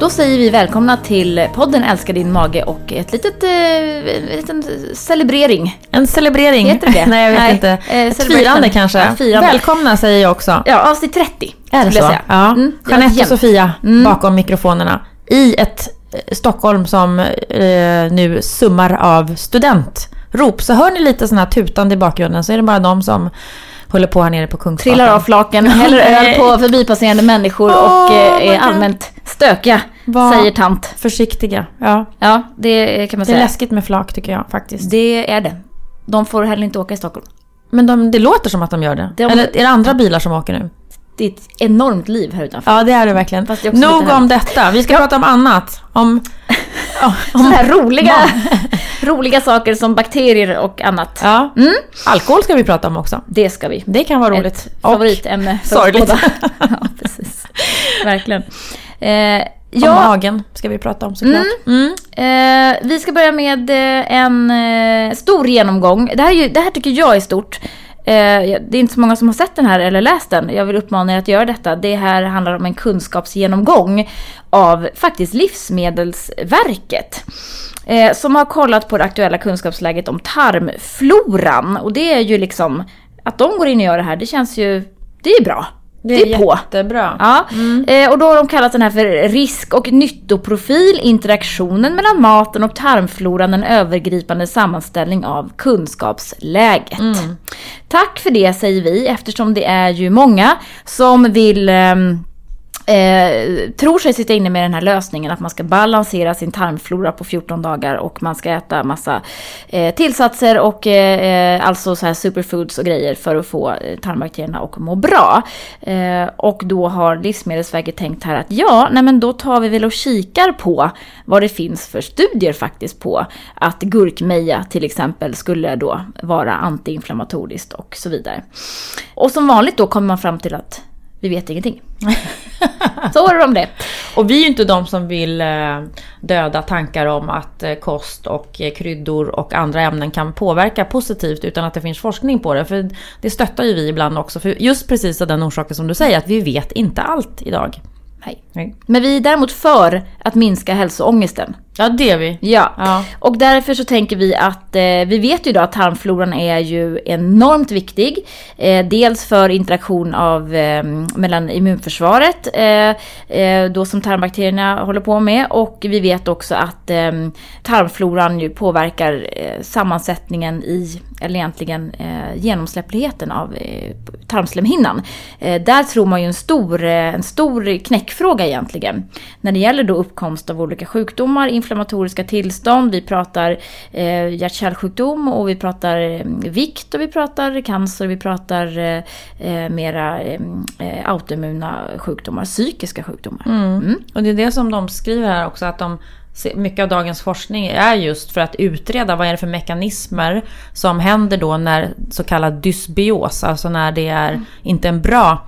Då säger vi välkomna till podden Älska din mage och ett litet, eh, en liten celebrering. En celebrering? Heter det? Nej, jag vet Nej, inte. eh, Ett firande kanske? Ja, firande. Välkomna säger jag också. Ja, avsnitt 30. Är det så? jag. Ja. Mm, Jeanette och. Sofia Mm. bakom mikrofonerna. I ett eh, Stockholm som eh, nu summar av studentrop. Så hör ni lite sån här tutande i bakgrunden så är det bara de som håller på här nere på Kungsgatan. Trillar av flaken, häller öl på förbipasserande människor och Åh, eh, är allmänt stökiga, Vad- säger tant. Försiktiga. Ja. Ja, det kan man Det är säga. läskigt med flak tycker jag faktiskt. Det är det. De får heller inte åka i Stockholm. Men de, det låter som att de gör det. De- Eller är det andra bilar som åker nu? Det är ett enormt liv här utanför. Ja, det är det verkligen. Det är Nog om detta. Vi ska prata om annat. Om... Ja, Sådana här roliga, roliga saker som bakterier och annat. Ja. Mm. Alkohol ska vi prata om också. Det ska vi. Det kan vara roligt. Ett favoritämne för sorgligt. oss båda. ja, precis. Verkligen. Eh, Om ja, magen ska vi prata om såklart. Mm. eh, vi ska börja med eh, en eh, stor genomgång. Det här, är ju, det här tycker jag är stort. Eh, det är inte så många som har sett den här eller läst den. Jag vill uppmana er att göra detta. Det här handlar om en kunskapsgenomgång av faktiskt Livsmedelsverket. Eh, som har kollat på det aktuella kunskapsläget om tarmfloran. Och det är ju liksom, att de går in och gör det här, det känns ju, det är ju bra. Det är, på. jättebra. Ja, eh, och då har de kallat den här för risk och nyttoprofil, interaktionen mellan maten och tarmfloran, en övergripande sammanställning av kunskapsläget. Tack för det säger vi eftersom det är ju många som vill ehm, Eh, tror sig sitta inne med den här lösningen att man ska balansera sin tarmflora på 14 dagar och man ska äta massa eh, tillsatser och eh, alltså så här superfoods och grejer för att få eh, tarmbakterierna att må bra. Eh, och då har Livsmedelsverket tänkt här att ja, nej men då tar vi väl och kikar på vad det finns för studier faktiskt på att gurkmeja till exempel skulle då vara antiinflammatoriskt och så vidare. Och som vanligt då kommer man fram till att vi vet ingenting. Så är det om det. Och vi är ju inte de som vill eh, döda tankar om att eh, kost och eh, kryddor och andra ämnen kan påverka positivt utan att det finns forskning på det. För det stöttar ju vi ibland också. För just precis av den orsaken som du säger, att vi vet inte allt idag. Nej. Nej. Men vi är däremot för att minska hälsoångesten. Ja, det är vi. Ja. Ja. Och därför så tänker vi att eh, vi vet ju då att tarmfloran är ju enormt viktig. Eh, dels för interaktion av, eh, mellan immunförsvaret, eh, eh, då som tarmbakterierna håller på med. Och vi vet också att eh, tarmfloran ju påverkar sammansättningen i, eller egentligen genomsläppligheten av tarmslemhinnan. Där tror man ju en stor, en stor knäckfråga egentligen. När det gäller då uppkomst av olika sjukdomar, inflammatoriska tillstånd, vi pratar eh, hjärt-kärlsjukdom och vi pratar eh, vikt och vi pratar cancer och vi pratar eh, eh, mera eh, eh, autoimmuna sjukdomar, psykiska sjukdomar. Mm. Och det är det som de skriver här också, att de, mycket av dagens forskning är just för att utreda vad är det för mekanismer som händer då när så kallad dysbios, alltså när det är inte en bra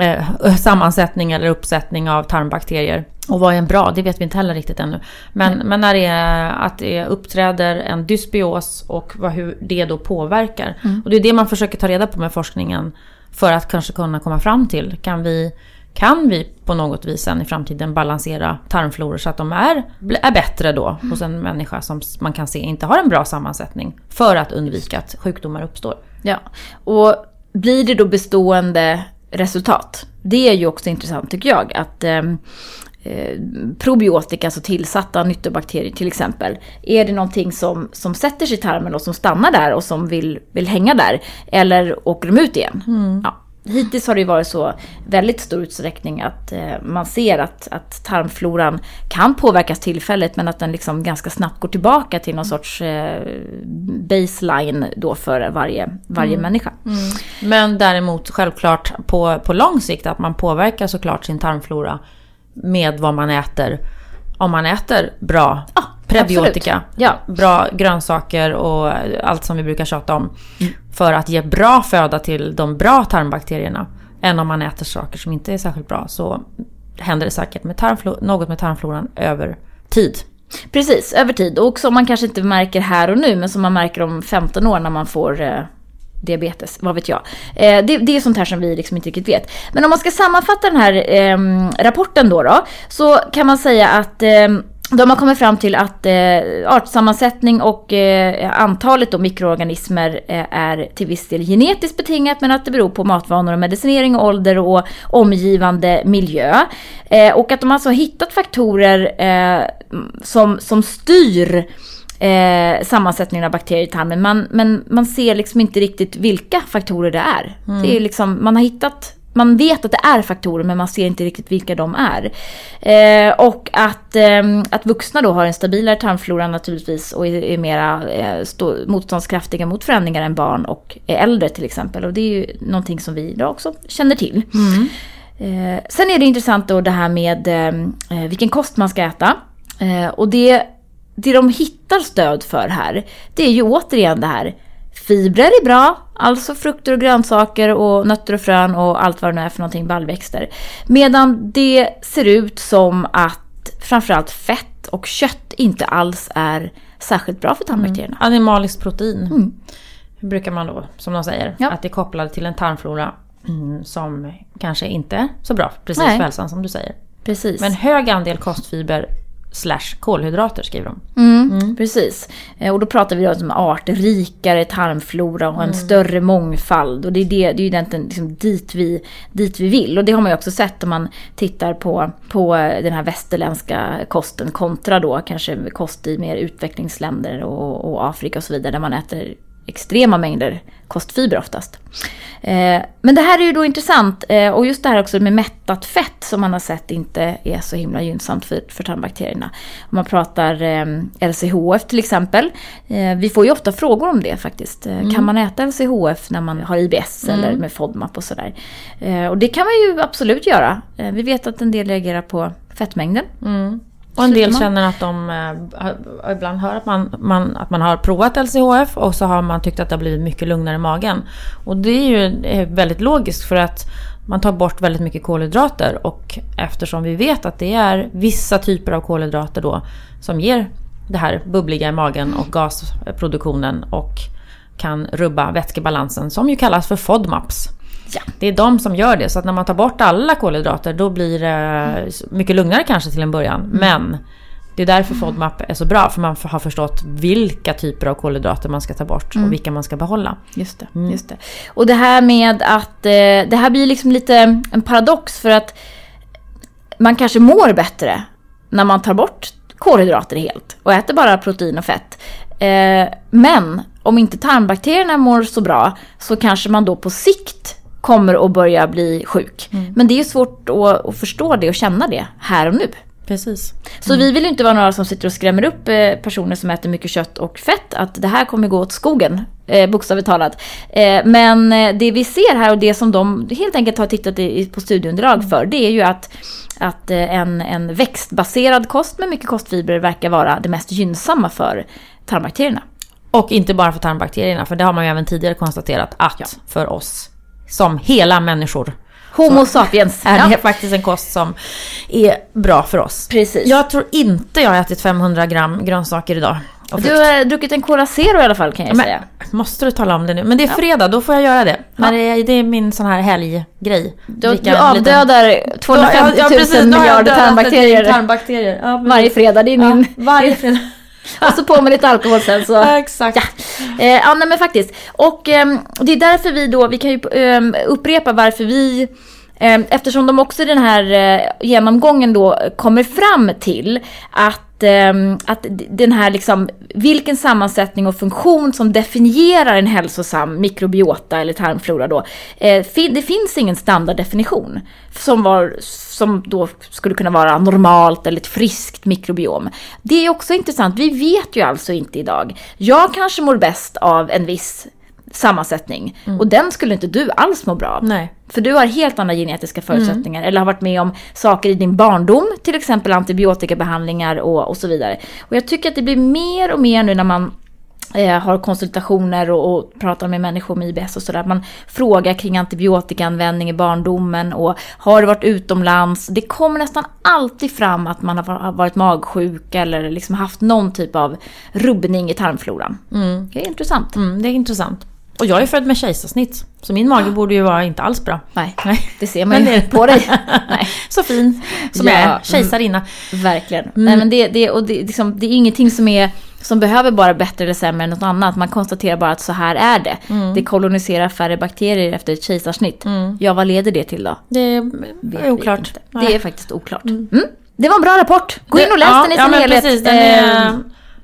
eh, sammansättning eller uppsättning av tarmbakterier. Och vad är en bra? Det vet vi inte heller riktigt ännu. Men, men när det är att det uppträder en dysbios och vad, hur det då påverkar. Och det är det man försöker ta reda på med forskningen för att kanske kunna komma fram till. Kan vi, kan vi på något vis sen i framtiden balansera tarmfloror så att de är, är bättre då hos en människa som man kan se inte har en bra sammansättning för att undvika att sjukdomar uppstår. Ja, och blir det då bestående resultat? Det är ju också intressant tycker jag. Att ehm, eh, probiotika, alltså tillsatta nyttobakterier till exempel. Är det någonting som, som sätter sig i tarmen och som stannar där och som vill, vill hänga där? Eller åker de ut igen? Ja. Hittills har det varit så väldigt stor utsträckning att eh, man ser att, att tarmfloran kan påverkas tillfälligt men att den liksom ganska snabbt går tillbaka till någon sorts eh, baseline då för varje, varje människa. Men däremot självklart på, på lång sikt att man påverkar såklart sin tarmflora med vad man äter. Om man äter bra Ja, prebiotika. Ja. bra grönsaker och allt som vi brukar tjata om. För att ge bra föda till de bra tarmbakterierna. Än om man äter saker som inte är särskilt bra. Så händer det säkert med något med tarmfloran över tid. Precis, över tid. Och som man kanske inte märker här och nu, men som man märker om 15 år när man får eh, diabetes, vad vet jag. Eh, det, det, är sånt här som vi liksom inte riktigt vet. Men om man ska sammanfatta den här eh, rapporten då, då, så kan man säga att eh, de har kommit fram till att eh, artsammansättning och eh, antalet då mikroorganismer eh, är till viss del genetiskt betingat men att det beror på matvanor och medicinering, och ålder och omgivande miljö. Eh, och att de alltså har hittat faktorer eh, som, som styr eh, sammansättningen av bakterier i tarmen. Man, men man ser liksom inte riktigt vilka faktorer det är. Mm. Det är liksom, man har hittat man vet att det är faktorer men man ser inte riktigt vilka de är. Eh, och att, eh, att vuxna då har en stabilare tarmflora naturligtvis och är, är mera eh, stå, motståndskraftiga mot förändringar än barn och äldre till exempel. Och det är ju någonting som vi idag också känner till. Mm. Eh, sen är det intressant då det här med eh, vilken kost man ska äta. Eh, och det, det de hittar stöd för här, det är ju återigen det här Fibrer är bra, alltså frukter och grönsaker och nötter och frön och allt vad det nu är för någonting, baljväxter. Medan det ser ut som att framförallt fett och kött inte alls är särskilt bra för tarmbakterierna. Mm. Animaliskt protein mm. brukar man då, som de säger, ja. att det är kopplat till en tarmflora mm, som kanske inte är så bra precis Nej. för hälsan som du säger. Precis. Men hög andel kostfiber slash kolhydrater skriver de. Mm, mm. Precis. Eh, och då pratar vi om artrikare tarmflora och en mm. större mångfald. Och det är, det, det är ju egentligen liksom dit, vi, dit vi vill. Och det har man ju också sett om man tittar på, på den här västerländska kosten kontra då kanske kost i mer utvecklingsländer och, och Afrika och så vidare där man äter extrema mängder kostfiber oftast. Eh, men det här är ju då intressant eh, och just det här också med mättat fett som man har sett inte är så himla gynnsamt för, för tarmbakterierna. Om man pratar eh, LCHF till exempel. Vi får ju ofta frågor om det faktiskt. Mm. Kan man äta LCHF när man har IBS mm. eller med FODMAP och sådär. Och det kan man ju absolut göra. Vi vet att en del reagerar på fettmängden. Mm. Och en del känner att de äh, ibland hör att man, man, att man har provat LCHF och så har man tyckt att det har blivit mycket lugnare i magen. Och det är ju väldigt logiskt för att man tar bort väldigt mycket kolhydrater och eftersom vi vet att det är vissa typer av kolhydrater då som ger det här bubbliga i magen och gasproduktionen och kan rubba vätskebalansen som ju kallas för FODMAPs. Ja. Det är de som gör det. Så att när man tar bort alla kolhydrater då blir det mycket lugnare kanske till en början. Mm. Men det är därför FODMAP är så bra. För man har förstått vilka typer av kolhydrater man ska ta bort mm. och vilka man ska behålla. Just det, mm. just det. Och det här med att eh, det här blir liksom lite en paradox för att man kanske mår bättre när man tar bort kolhydrater helt och äter bara protein och fett. Eh, men om inte tarmbakterierna mår så bra så kanske man då på sikt kommer att börja bli sjuk. Mm. Men det är svårt att, att, förstå det och känna det här och nu. Precis. Så mm. vi vill inte vara några som sitter och skrämmer upp eh, personer som äter mycket kött och fett. Att det här kommer gå åt skogen, eh, bokstavligt talat. Eh, men det vi ser här och det som de helt enkelt har tittat i, på studieunderlag för. Det är ju att, att en, en växtbaserad kost med mycket kostfibrer verkar vara det mest gynnsamma för tarmbakterierna. Och inte bara för tarmbakterierna, för det har man ju även tidigare konstaterat att ja. för oss som hela människor. Homo sapiens. Är det faktiskt en kost som är bra för oss. Precis. Jag tror inte jag har ätit 500 gram grönsaker idag. Du har druckit en Cola Zero i alla fall kan jag Men, säga. Måste du tala om det nu? Men det är fredag, då får jag göra det. Ja. Det, är, det är min sån här helggrej. Du, du avdödar 250 ja, ja, 000 miljarder tarmbakterier. tarmbakterier. Ja, varje fredag, det är min... varje fredag. och så på med lite alkohol sen så. Ja, exakt. Ja, eh, ja nej, men faktiskt. Och eh, det är därför vi då, vi kan ju eh, upprepa varför vi ehm, Eftersom de också i den här eh, genomgången då kommer fram till att att ehm, den här liksom, vilken sammansättning och funktion som definierar en hälsosam mikrobiota eller tarmflora då. Eh, det finns ingen standarddefinition som, var, som då skulle kunna vara normalt eller ett friskt mikrobiom. Det är också intressant, vi vet ju alltså inte idag. Jag kanske mår bäst av en viss sammansättning. Mm. Och den skulle inte du alls må bra av. Nej. För du har helt andra genetiska förutsättningar. Mm. Eller har varit med om saker i din barndom. Till exempel antibiotikabehandlingar och, och så vidare. Och jag tycker att det blir mer och mer nu när man eh, har konsultationer och, och, pratar med människor med IBS och sådär. Man frågar kring antibiotikaanvändning i barndomen och har du varit utomlands? Det kommer nästan alltid fram att man har varit magsjuk eller liksom haft någon typ av rubbning i tarmfloran. Mm. Det är intressant. Mm, det är intressant. Och jag är född med kejsarsnitt. Så min mage borde ju vara inte alls bra. Nej, det ser man ju på dig. Nej. Så fin som Ja, jag mm. är. Kejsarinna. Verkligen. Mm. Nej, men det, det, och det, liksom, det är ingenting som, är, som behöver vara bättre eller sämre än något annat. Man konstaterar bara att så här är det. Mm. Det koloniserar färre bakterier efter ett kejsarsnitt. Ja, vad leder det till då? Det är, oklart. Det är faktiskt oklart. Mm. Det var en bra rapport. Gå in och läs Ja, den i ja, sin men helhet. Precis, den är ja.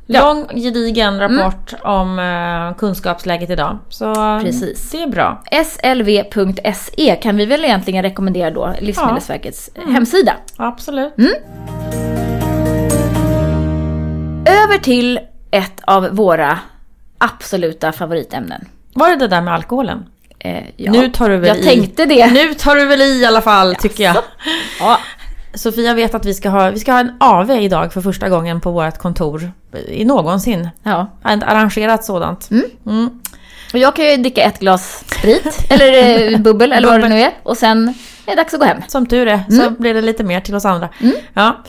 Lång, gedigen rapport om eh, kunskapsläget idag. Så Precis. det är bra. slv.se kan vi väl egentligen rekommendera då, Livsmedelsverkets Mm. hemsida. Absolut. Mm. Över till ett av våra absoluta favoritämnen. Var det det där med alkoholen? Eh, ja, Nu tar du väl jag i. tänkte det. Nu tar du väl i i alla fall, tycker jag. Ja, Sofia vet att vi ska, ha, vi ska ha en AV idag för första gången på vårt kontor i någonsin. ja. Ett arrangerat sådant. Mm. Och jag kan ju dricka ett glas sprit, eller eh, bubbel, eller vad det nu är. Och sen är det dags att gå hem. Som tur är så blir det lite mer till oss andra. Ja.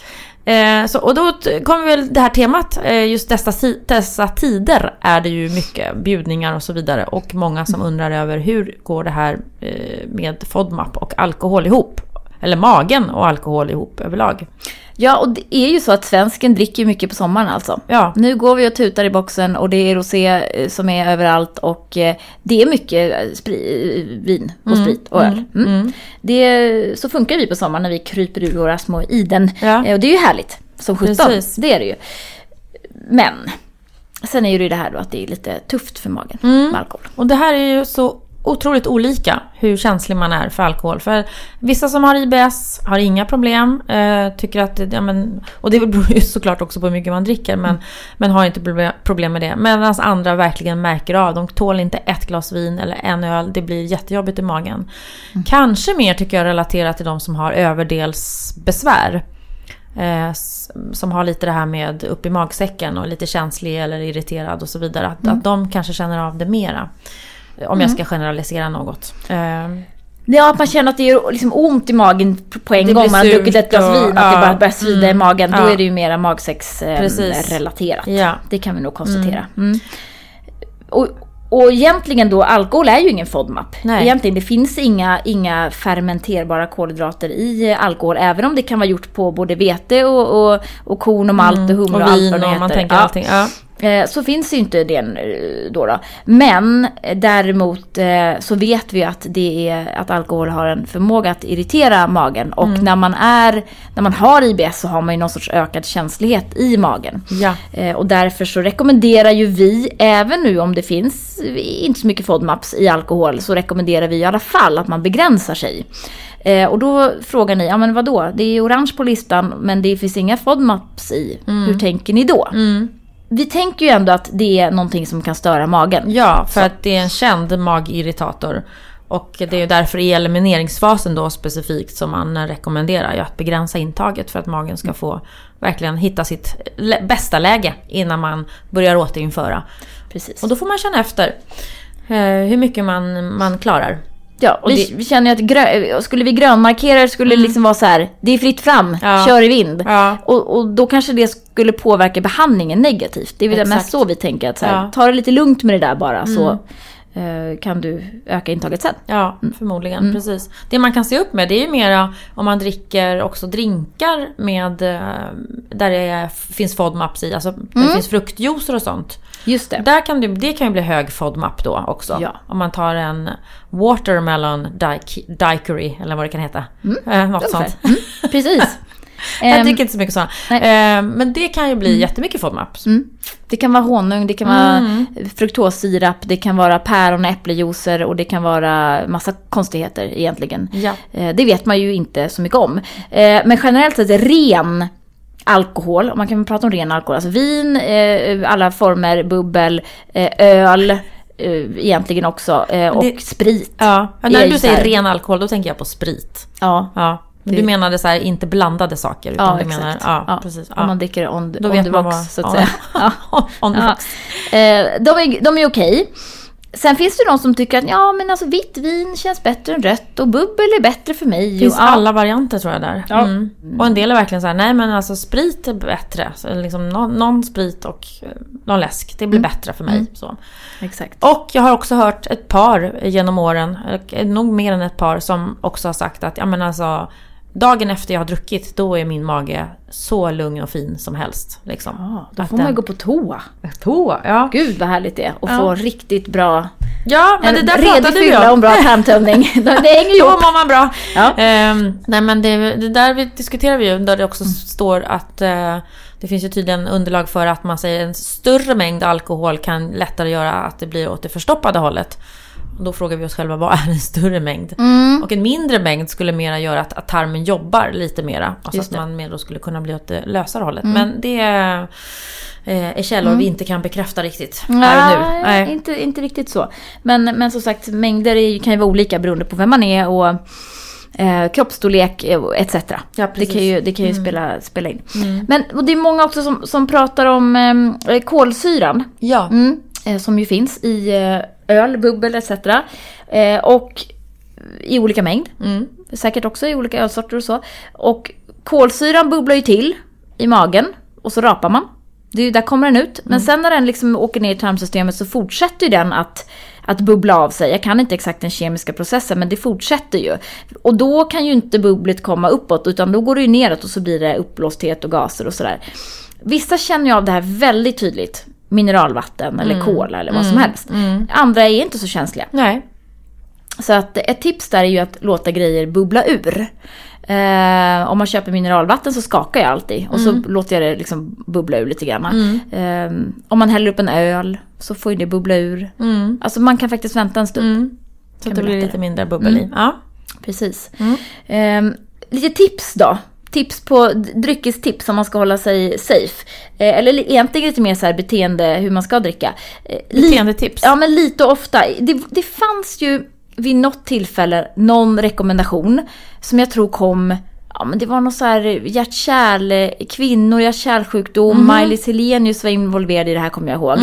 Eh, så, och då kommer väl det här temat, eh, just dessa, dessa tider är det ju mycket bjudningar och så vidare. Och många som undrar över hur går det här eh, med FODMAP och alkohol ihop? Eller magen och alkohol ihop överlag. Ja, och det är ju så att svensken dricker mycket på sommaren alltså. Ja. Nu går vi och tutar i boxen och det är rosé eh, som är överallt och eh, det är mycket eh, spri, vin och sprit och öl. Mm. Det, så funkar vi på sommaren när vi kryper ur våra små iden. Ja. Och det är ju härligt som sjutton. Det är det ju. Men sen är ju det här då att det är lite tufft för magen Mm. med alkohol. Och det här är ju så otroligt olika hur känslig man är för alkohol. För vissa som har IBS har inga problem. Eh, tycker att, ja, men, och det beror ju såklart också på hur mycket man dricker. Men, men har inte proble- problem med det. Medan andra verkligen märker av. De tål inte ett glas vin eller en öl. Det blir jättejobbigt i magen. Kanske mer tycker jag relaterat till de som har överdelsbesvär. Eh, som har lite det här med upp i magsäcken och lite känslig eller irriterad och så vidare. Att, att de kanske känner av det mera. Om jag ska generalisera något. Eh, Ja, att man känner att det gör liksom ont i magen på en Det gång. Man har druckit ett glas och- vin, att det bara börjar svida i mm, magen. Då ja. är det ju mera Precis. magsäcksrelaterat. Ja. Det kan vi nog konstatera. Mm. Och, och egentligen då, alkohol är ju ingen FODMAP. Nej. Egentligen, det finns inga, inga fermenterbara kolhydrater i alkohol. Även om det kan vara gjort på både vete och, och, och korn och malt och humle och, och allt vad det och heter. man tänker allting. Ja. Eh, Så finns ju inte det eh, då. då. Men eh, däremot så vet vi att, det är, att alkohol har en förmåga att irritera magen. Och Mm. när, man är, när man har IBS så har man ju någon sorts ökad känslighet i magen. Ja. Och därför så rekommenderar ju vi, även nu om det finns inte så mycket FODMAPs i alkohol, så rekommenderar vi i alla fall att man begränsar sig. Och då frågar ni, ja men vadå, det är orange på listan men det finns inga FODMAPs i. Hur tänker ni då? Mm. Vi tänker ju ändå att det är någonting som kan störa magen. ja, för att det är en känd magirritator. Och det är ju därför i elimineringsfasen då specifikt som man rekommenderar ju att begränsa intaget för att magen ska få verkligen hitta sitt bästa läge innan man börjar återinföra. Precis. Och då får man känna efter eh, hur mycket man, man klarar. Ja, och vi, det- vi känner att grö, skulle vi grönmarkera skulle det liksom vara så här, det är fritt fram, Ja. kör i vind. Ja. Och, och då kanske det skulle påverka behandlingen negativt. Det är väl Exakt. mest så vi tänker att så här, Ja. ta det lite lugnt med det där bara så eh, kan du öka intaget sen. Ja, förmodligen. Precis. Det man kan se upp med det är ju mera om man dricker också drinkar med eh, där det är, finns FODMAPs i, alltså där det finns fruktjuicer och sånt. Just det. Där kan det, det kan ju bli hög FODMAP då också. Ja. Om man tar en watermelon daiq- daiquiri eller vad det kan heta. Eh, något sånt. Mm, precis. Jag Ehm, dricker inte så mycket sådana. nej. Eh, men det kan ju bli jättemycket FODMAP. Mm. Det kan vara honung, det kan vara Mm. fruktossirap, det kan vara päron och äpplejuicer och det kan vara massa konstigheter egentligen. Ja. Eh, Det vet man ju inte så mycket om. Eh, Men generellt sett ren alkohol, om man kan prata om ren alkohol, alltså vin, eh, alla former, bubbel, eh, öl eh, egentligen också och Det- sprit. Ja, är när du säger ren alkohol då tänker jag på sprit. Ja, Ja. Men du menade så här, inte blandade saker. Utan ja du exakt. menar, ja, Ja, precis. Om Ja. man dricker on, Då on vet the man box vad- så att ja. säga. On the. Eh, de är, de är okej. Sen finns det de som tycker att ja, men alltså vitt vin känns bättre än rött och bubbel är bättre för mig. Det finns och, alla varianter tror jag där. Ja. Mm. Och en del är verkligen så här, nej men alltså sprit är bättre. Så liksom någon, någon sprit och eh, någon läsk, det blir bättre för mig. Så. Exakt. Och jag har också hört ett par genom åren, eh, nog mer än ett par, som också har sagt att ja men alltså Dagen efter jag har druckit, då är min mage så lugn och fin som helst. Liksom. Ja, då Att får man ju den- gå på toa. Toa, ja. Gud vad härligt det är. Och Ja. få riktigt bra... Ja, men det där pratade vi om. bra tarmtömning. det hänger Då ihop. mår man bra. Ja. Ehm, nej men det, det där vi diskuterar vi ju, där det också står att eh, det finns ju tydligen underlag för att man säger en större mängd alkohol kan lättare göra att det blir åt det förstoppade hållet. Och då frågar vi oss själva, vad är en större mängd? Mm. Och en mindre mängd skulle mera göra att, att tarmen jobbar lite mera. Alltså att. Mm. man mer då skulle kunna bli åt det lösare hållet. Men det eh, är källor vi inte kan bekräfta riktigt och nu. Nej, Nej. Inte, inte riktigt så. Men, men som sagt, mängder är, kan ju vara olika beroende på vem man är och eh, kroppsstorlek eh, etc. Ja, det kan ju, det kan ju spela, spela in. Men och det är många också som, som pratar om eh, kolsyran. Ja. Mm, som ju finns i eh, öl, bubbel etc. Eh, och i olika mängd. Mm. Säkert också i olika ölsorter och så. Och kolsyran bubblar ju till i magen och så rapar man. Det är ju, där kommer den ut. Men sen när den liksom åker ner i tarmsystemet så fortsätter ju den att, att bubbla av sig. Jag kan inte exakt den kemiska processen men det fortsätter ju. Och då kan ju inte bubblet komma uppåt utan då går det ju neråt och så blir det uppblåsthet och gaser och sådär. Vissa känner ju av det här väldigt tydligt. Mineralvatten eller kola eller vad som helst. Andra är inte så känsliga. Nej. Så att ett tips där är ju att låta grejer bubbla ur. Eh, om man köper mineralvatten så skakar jag alltid och så låter jag det liksom bubbla ur lite grann. Eh, om man häller upp en öl så får ju det bubbla ur. Mm. Alltså man kan faktiskt vänta en stund. Så Kan att det bli blir lite mindre bubbel i. Ja. Precis. Eh, lite tips då. Tips på dryckestips om man ska hålla sig safe. Eh, eller li- egentligen lite mer så här beteende hur man ska dricka. Eh, Beteendetips. Ja, men lite och ofta. Det, det fanns ju vid något tillfälle någon rekommendation som jag tror kom Ja men det var något så här hjärt-kärl, kvinnor, hjärt-kärlsjukdom, Maj-Lis Helenius var involverad i det här kommer jag ihåg.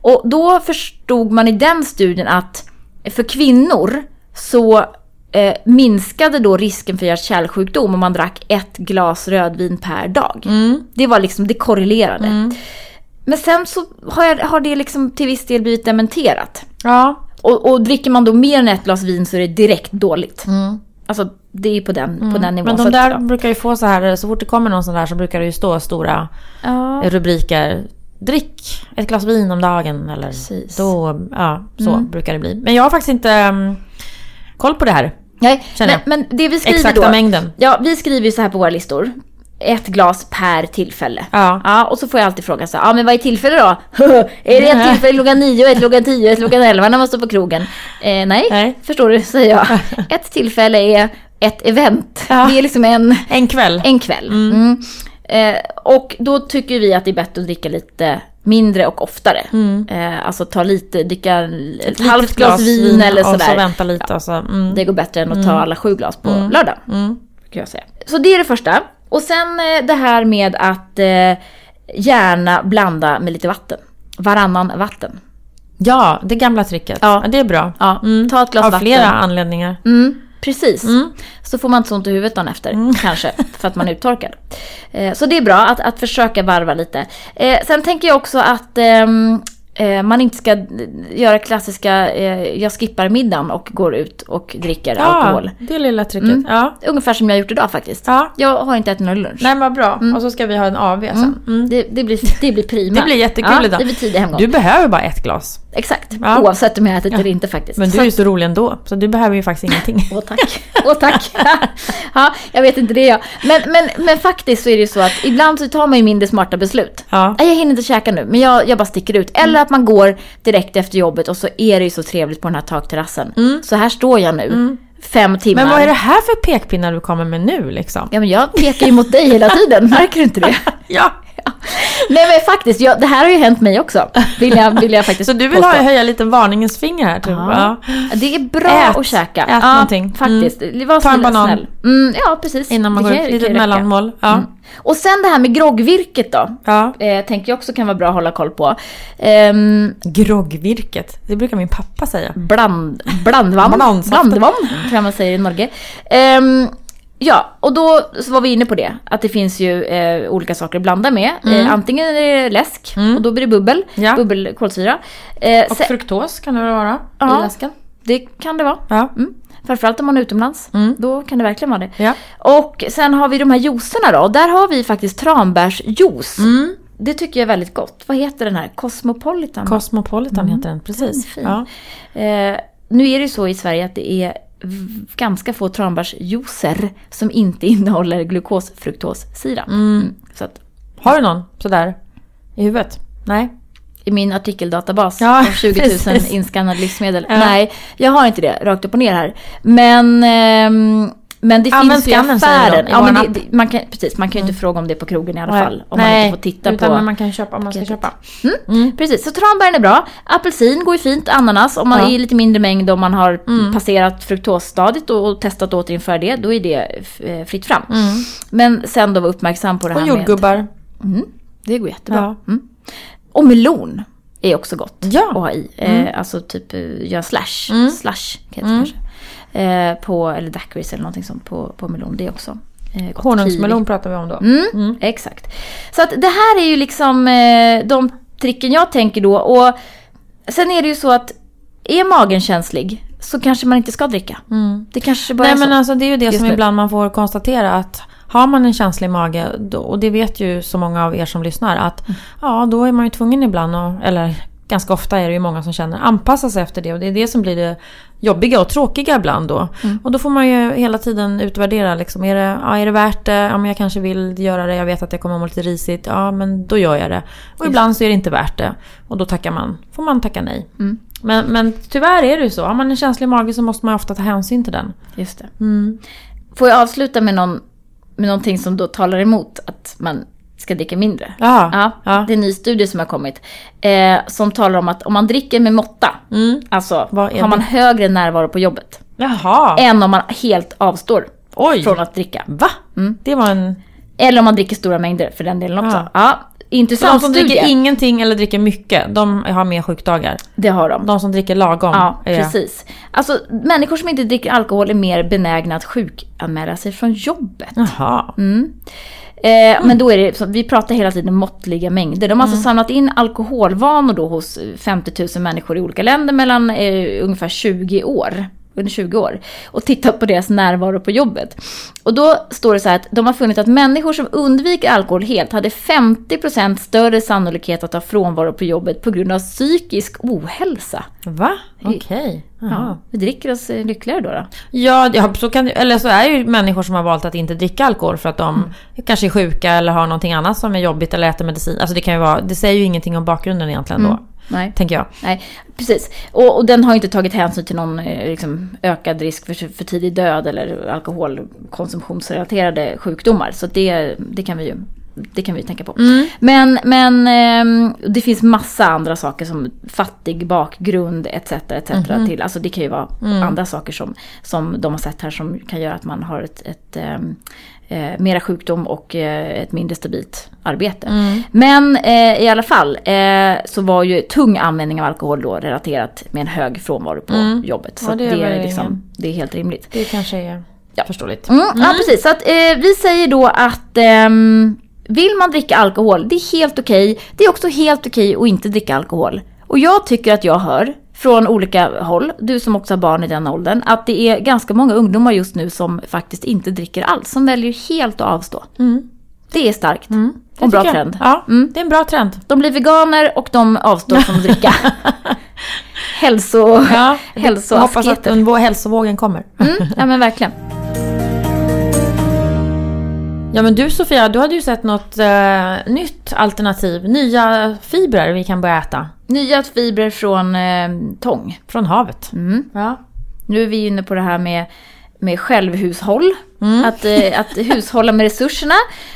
Och då förstod man i den studien att för kvinnor så eh, minskade då risken för hjärt-kärlsjukdom om man drack ett glas rödvin per dag. Det var liksom, det korrelerade. Men sen så har, jag, har det liksom till viss del blivit dementerat. Ja. Och, och dricker man då mer än ett glas vin så är det direkt dåligt. Alltså det är på den, på den nivån. Men de där ja. brukar ju få så här, så fort det kommer någon sån där så brukar det ju stå stora Ja. rubriker. Drick ett glas vin om dagen eller Precis. då, ja så brukar det bli. Men jag har faktiskt inte um, koll på det här. Nej, men, men det vi skriver Exakta då. mängden. Ja, vi skriver så här på våra listor. Ett glas per tillfälle. Ja. Ja, och så får jag alltid fråga så här, ja men vad är tillfälle då? är det ett tillfälle klockan nio, ett klockan tio, ett klockan elva när man står på krogen? Eh, nej, Nej. förstår du, säger jag. Ett tillfälle är ett event. Ja. Det är liksom en, En kväll. en kväll. Mm. Eh, och då tycker vi att det är bättre att dricka lite mindre och oftare. Eh, alltså ta lite, dricka ett, Litet halvt glas vin, eller och så sådär. vänta lite och så. Mm. Det går bättre än att ta alla sju glas på lördag. Mm. Kan jag säga. Så det är det första. Och sen eh, det här med att eh, gärna blanda med lite vatten. Varannan vatten. Ja, det gamla tricket. Ja. Ja. det är bra. Ja, ta ett glas Av vatten. flera anledningar. Mm, precis. Så får man inte så ont i huvudet dagen efter, kanske, för att man är uttorkad. Eh, så det är bra att, att försöka varva lite. Eh, sen tänker jag också att ehm, eh, man inte ska göra klassiska, jag skippar middagen och går ut och dricker alkohol. Ja, det lilla tricket. Ja. Ungefär som jag har gjort idag faktiskt. ja. Jag har inte ätit någon lunch. Nej vad bra. Och så ska vi ha en AV sen. Mm. Det, det, blir, det blir prima. Det blir jättekul ja, idag. Det blir tidig hemgång. Du behöver bara ett glas. Exakt. Ja. Oavsett om jag ätit eller inte faktiskt. Men du är ju så rolig ändå. Så du behöver ju faktiskt ingenting. Åh tack. Åh tack. ja, jag vet inte det jag. Men, men, men faktiskt så är det ju så att ibland så tar man ju mindre smarta beslut. Ja. Jag hinner inte käka nu, men jag, jag bara sticker ut. Eller att man går direkt efter jobbet och så är det ju så trevligt på den här takterrassen. Så här står jag nu, fem timmar. Men vad är det här för pekpinnar du kommer med nu liksom? Ja, men jag pekar ju mot dig hela tiden. Märker du inte det? Ja. Nej men faktiskt, jag, det här har ju hänt mig också. Vill jag, vill jag faktiskt Så du vill påstå. ha, höja lite varningens finger här typ? Ja. Ja. Det är bra Ät. att käka. Ät någonting. Faktiskt. Var Ta en banan. snäll. Mm, ja, precis. Innan man Det går ut, räcka. mellanmål. Ja. Mm. Och sen det här med groggvirket då. ja. Eh, tänker jag också kan vara bra att hålla koll på. Ehm, Groggvirket, det brukar min pappa säga. bland, blandvam. Blandvam kan man säga i Norge. Ehm, ja, och då var vi inne på det. Att det finns ju eh, olika saker att blanda med. Eh, antingen är det läsk och då blir det bubbel. Mm. Ja. Bubbelkolsyra. Eh, Och fruktos kan det vara Ja. i läsken? det kan det vara. Ja. Mm. Framförallt om man är utomlands. Mm. Då kan det verkligen vara det. Ja. Och sen har vi de här juicerna då. Där har vi faktiskt tranbärsjuice. Mm. Det tycker jag är väldigt gott. Vad heter den här? Cosmopolitan? Cosmopolitan heter den, precis. fin. Ja. Eh, nu är det ju så i Sverige att det är ganska få tranbärsjuicer som inte innehåller glukosfruktossirap. Mm. Så att Har du någon sådär i huvudet? Nej? i min artikeldatabas Ja, av 20 000 precis. inskannade livsmedel. Ja. Nej, jag har inte det rakt upp och ner här. Men, ehm, men det Använd finns ju affären. Ja, men det, det, man kan, precis, man kan ju inte fråga om det på krogen i alla Nej. fall. Om Nej, man inte får titta utan på... men man kan köpa om man ska köpa. Mm, Precis, så tranbären är bra. Apelsin går ju fint. Ananas, om man Ja. är i lite mindre mängd om man har passerat fruktosstadiet och, och testat att återinföra det, då är det eh, fritt fram. Men sen då vara uppmärksam på det Och här jordgubbar. med... Mm, det går jättebra. Ja. Mm. Och melon är också gott Ja. att ha i. Eh, alltså typ eh, göra slash. Mm. Slash kanske. Eh, på, eller daiquiris eller någonting sånt på, på melon. Det också eh. Honungsmelon pratar vi om då. Mm, Exakt. Så att det här är ju liksom eh, de tricken jag tänker då. Och sen är det ju så att är magen känslig så kanske man inte ska dricka. Det kanske bara Nej är så. men alltså det är ju det Just som nu. ibland man får konstatera att har man en känslig mage, och det vet ju så många av er som lyssnar, att Mm. ja då är man ju tvungen ibland, och, eller ganska ofta är det ju många som känner, anpassa sig efter det. Och det är det som blir det jobbiga och tråkiga ibland då. Mm. Och då får man ju hela tiden utvärdera, liksom, är, det, ja, är det värt det? Ja men jag kanske vill göra det, jag vet att det kommer att må lite risigt, ja men då gör jag det. Och ibland så är det inte värt det. Och då tackar man, får man tacka nej. Mm. Men, men tyvärr är det ju så, har man en känslig mage så måste man ofta ta hänsyn till den. Just det. Mm. Får jag avsluta med, någon, med någonting som då talar emot att man ska dricka mindre? Ja. Ja, Ja. det är en ny studie som har kommit. Eh, som talar om att om man dricker med måtta, Mm. alltså har man högre närvaro på jobbet. Jaha. Än om man helt avstår Oj. från att dricka. Va? Det var en... Eller om man dricker stora mängder för den delen också. Ja. Ja, Så de intressant som studie. dricker ingenting eller dricker mycket, de har mer sjukdagar. Det har de. De som dricker lagom. Ja, precis. Alltså människor som inte dricker alkohol är mer benägna att sjukanmäla sig från jobbet. Jaha. Mm. Eh, Men då är det, så vi pratar hela tiden måttliga mängder. De har Mm. alltså samlat in alkoholvanor då hos 50 000 människor i olika länder mellan eh, ungefär 20 år. Under 20 år. Och tittat på deras närvaro på jobbet. Och då står det så här att de har funnit att människor som undviker alkohol helt hade 50% större sannolikhet att ha frånvaro på jobbet på grund av psykisk ohälsa. Va? Okej. Ja, Jaha. vi dricker oss eh, lyckligare då. då. Ja, ja så kan, eller så är ju människor som har valt att inte dricka alkohol för att de Mm. kanske är sjuka eller har någonting annat som är jobbigt eller äter medicin. Alltså det kan ju vara, det säger ju ingenting om bakgrunden egentligen då. Nej. Tänker jag. Nej, precis. Och, och den har ju inte tagit hänsyn till någon eh, liksom, ökad risk för, för tidig död eller alkoholkonsumtionsrelaterade sjukdomar. Så det, det kan vi ju det kan vi tänka på. Men, men ehm, det finns massa andra saker som fattig bakgrund etc. etc. till. Alltså det kan ju vara andra saker som, som de har sett här som kan göra att man har ett, ett ehm, eh, mera sjukdom och eh, ett mindre stabilt arbete. Men eh, i alla fall eh, så var ju tung användning av alkohol då relaterat med en hög frånvaro på jobbet. Så Ja, det det, är liksom, det är helt rimligt. Det kanske är Ja. förståeligt. Mm, Ja, precis. Så att, eh, vi säger då att ehm, vill man dricka alkohol, det är helt okej. Det är också helt okej att inte dricka alkohol. Och jag tycker att jag hör från olika håll, du som också har barn i den åldern, att det är ganska många ungdomar just nu som faktiskt inte dricker alls, som väljer helt att avstå. Det är starkt. Mm. Och en bra jag. trend. Ja, Mm. det är en bra trend. De blir veganer och de avstår från att dricka. Hälso... Ja, jag hoppas att hälsoasketer. den, vå- hälsovågen kommer. Mm, ja men verkligen. Ja men du Sofia, du hade ju sett något eh, nytt alternativ. Nya fibrer vi kan börja äta. Nya fibrer från eh, tång. Från havet. Mm. Ja. Nu är vi inne på det här med med självhushåll. Att, eh, att hushålla med resurserna.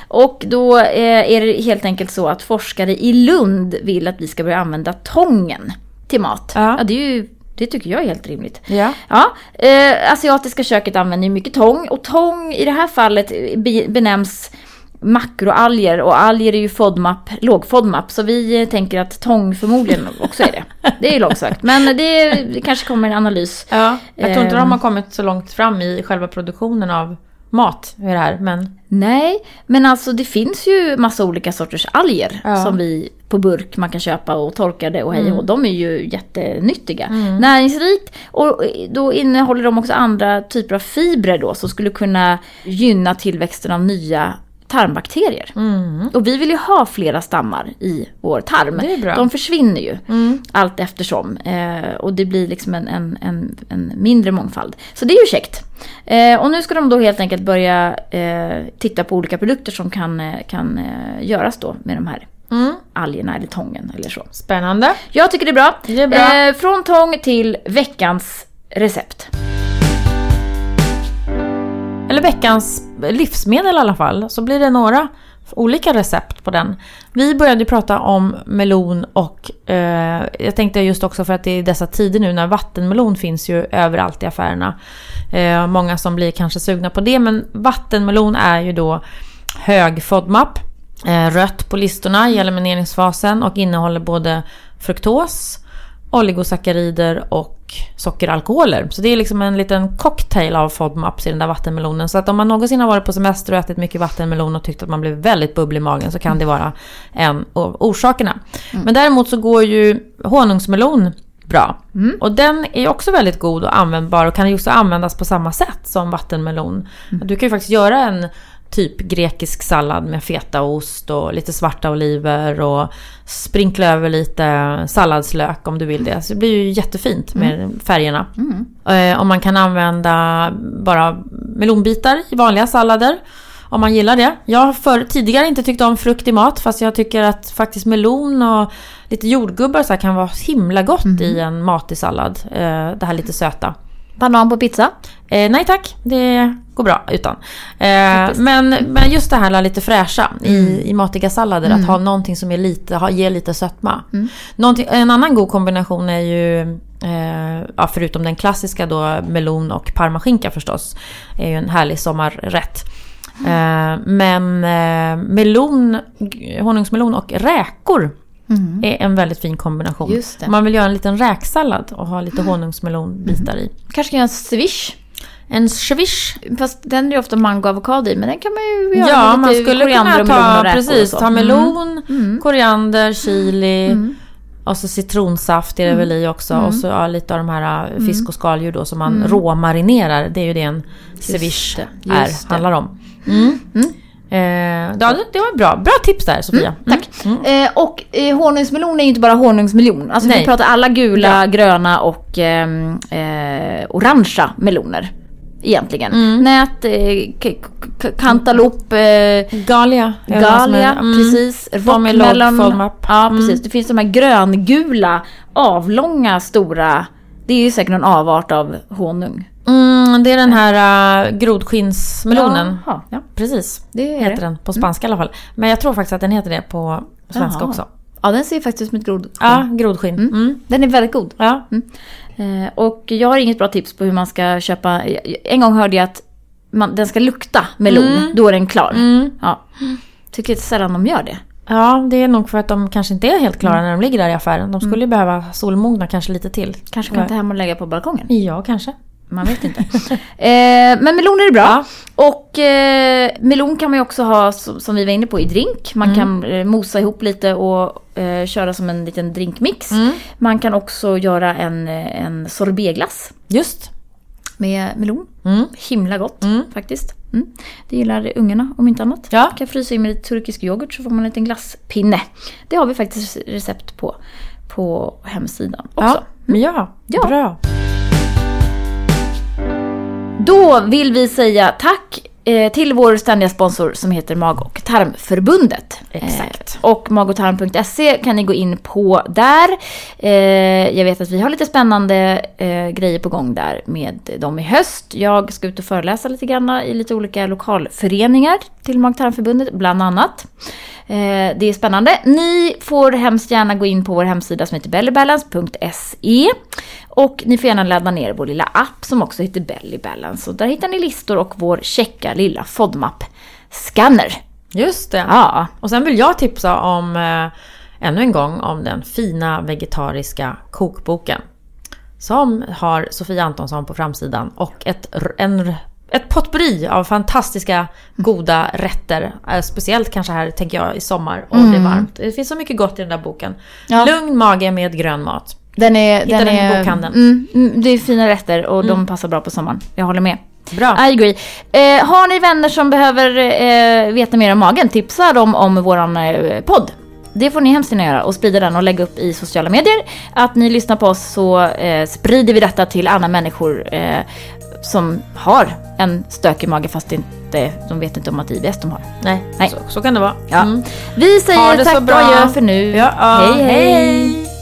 Och då eh, är det helt enkelt så att forskare i Lund vill att vi ska börja använda tången till mat. Ja. det, är ju, det tycker jag är helt rimligt. Ja. Ja, eh, asiatiska köket använder mycket tång och tång i det här fallet be- benämns makroalger och alger är ju FODMAP, låg FODMAP så vi eh, tänker att tång förmodligen också är det. Det är ju långsökt men det, det kanske kommer en analys. Ja, jag tror inte Ehm. de har kommit så långt fram i själva produktionen av mat i det här. Men Nej, men alltså det finns ju massa olika sorters alger Ja. som vi på burk man kan köpa och torkade och hej och De är ju jättenyttiga. Näringsrikt och då innehåller de också andra typer av fibrer då som skulle kunna gynna tillväxten av nya tarmbakterier. Och vi vill ju ha flera stammar i vår tarm. De försvinner ju allt eftersom. Eh, och det blir liksom en, en, en, en mindre mångfald. Så det är ju käckt. Eh, och nu ska de då helt enkelt börja eh, titta på olika produkter som kan, eh, kan eh, göras då med de här algerna eller tången eller så. spännande. Jag tycker det är bra. Det är bra. Eh, från tång till veckans recept. Eller veckans livsmedel i alla fall. Så blir det några olika recept på den. Vi började prata om melon och eh, jag tänkte just också för att det är dessa tider nu när vattenmelon finns ju överallt i affärerna. Eh, många som blir kanske sugna på det men vattenmelon är ju då hög FODMAP. Eh, rött på listorna i elimineringsfasen och innehåller både fruktos, oligosackarider och sockeralkoholer. Så det är liksom en liten cocktail av FODMAPs i den där vattenmelonen. Så att om man någonsin har varit på semester och ätit mycket vattenmelon och tyckt att man blev väldigt bubblig i magen så kan det vara en av orsakerna. Men däremot så går ju honungsmelon bra. Och den är också väldigt god och användbar och kan ju också användas på samma sätt som vattenmelon. Du kan ju faktiskt göra en typ grekisk sallad med fetaost och lite svarta oliver och sprinkla över lite salladslök om du vill det. Så det blir ju jättefint med färgerna. Eh, och man kan använda bara melonbitar i vanliga sallader. Om man gillar det. Jag har för, tidigare inte tyckt om frukt i mat fast jag tycker att faktiskt melon och lite jordgubbar så kan vara himla gott i en matig sallad. Eh, det här lite söta. Banan på pizza. Eh, nej tack, det går bra utan. Eh, men, men just det här lite fräscha i, i matiga sallader. Att ha någonting som är lite, ha, ger lite sötma. Någonting, en annan god kombination är ju, eh, ja, förutom den klassiska då melon och parmaskinka förstås. är ju en härlig sommarrätt. Eh, men eh, melon, honungsmelon och räkor är en väldigt fin kombination. Just det. Om man vill göra en liten räksallad och ha lite honungsmelonbitar i. Kanske kan göra en swish. En swish. Fast den är ju ofta mango och avokado i, men den kan man ju göra Ja, med man lite skulle koriander kunna och melon ta, och precis, och så. ta Mm. melon, koriander, chili och så citronsaft är det väl i också. Och så ja, lite av de här äh, fisk och skaldjur då som man råmarinerar. Det är ju det en ceviche det, är, just det. handlar om. Mm. Eh, ja, det- var bra. Bra tips där Sofia. Mm. Tack. Eh, och eh, honungsmelon är ju inte bara honungsmelon. Alltså vi Nej. pratar alla gula, gröna och ehm, eh, orangea meloner. Egentligen. Mm. Nät, eh, kantalop, eh, Galia. galia, mm. precis. Rockmelon. Ja, Mm. precis. Det finns de här gröngula, avlånga, stora. Det är ju säkert någon avart av honung. Mm, det är den här uh, grodskinnsmelonen. Jaha. Ja, precis. Det Heter det. den på spanska i alla fall. Men jag tror faktiskt att den heter det på svenska Jaha. också. Ja, den ser faktiskt ut som ett grod. Ja, grodskinn. Mm. Den är väldigt god. Ja. Eh, och jag har inget bra tips på hur man ska köpa. En gång hörde jag att man, den ska lukta melon, Mm. då är den klar. Ja. Tycker inte sällan de gör det. ja, det är nog för att de kanske inte är helt klara när de ligger där i affären. De skulle ju behöva solmogna kanske lite till. Kanske kan ta hem och lägga på balkongen. Ja, kanske. Man vet inte. eh, men melon är bra. Och eh, melon kan man ju också ha, som, som vi var inne på, i drink. Man kan eh, mosa ihop lite och eh, köra som en liten drinkmix. Man kan också göra en, en sorbetglass Just. med melon. Mm. Himla gott faktiskt. Mm. Det gillar ungarna om inte annat. Ja. Kan frysa in med lite turkisk yoghurt så får man en liten glasspinne. Det har vi faktiskt recept på på hemsidan också. Ja, ja, Ja. bra. Då vill vi säga tack eh, till vår ständiga sponsor som heter Mag och tarmförbundet. Exakt. Eh, och magotarm.se kan ni gå in på där. Eh, jag vet att vi har lite spännande eh, grejer på gång där med dem i höst. Jag ska ut och föreläsa lite grann i lite olika lokalföreningar till Mag och tarmförbundet, bland annat. Eh, det är spännande. Ni får hemskt gärna gå in på vår hemsida som heter bellybalance.se. Och ni får gärna ladda ner vår lilla app som också heter Belly Balance. Och där hittar ni listor och vår checka lilla FODMAP-scanner. Just det. Ja. Och sen vill jag tipsa om, eh, ännu en gång, om den fina vegetariska kokboken. Som har Sofia Antonsson på framsidan och ett, en, ett potpurri av fantastiska goda rätter. Eh, speciellt kanske här, tänker jag, i sommar och det är varmt. Det finns så mycket gott i den där boken. Ja. Lugn mage med grön mat. Den är, Hittar den den i är, bokhandeln. Mm, mm, det är fina rätter och de passar bra på sommaren. Jag håller med. Bra. I agree. Eh, har ni vänner som behöver eh, veta mer om magen, tipsa dem om våran eh, podd. Det får ni hemskt gärna göra och sprida den och lägga upp i sociala medier. Att ni lyssnar på oss så eh, sprider vi detta till andra människor eh, som har en stökig mage fast inte, de vet inte om att IBS de har. Nej, Nej. Så, så kan det vara. Ja. Mm. Vi säger tack bra. och adjö för nu. Ja, ja. hej. hej. hej.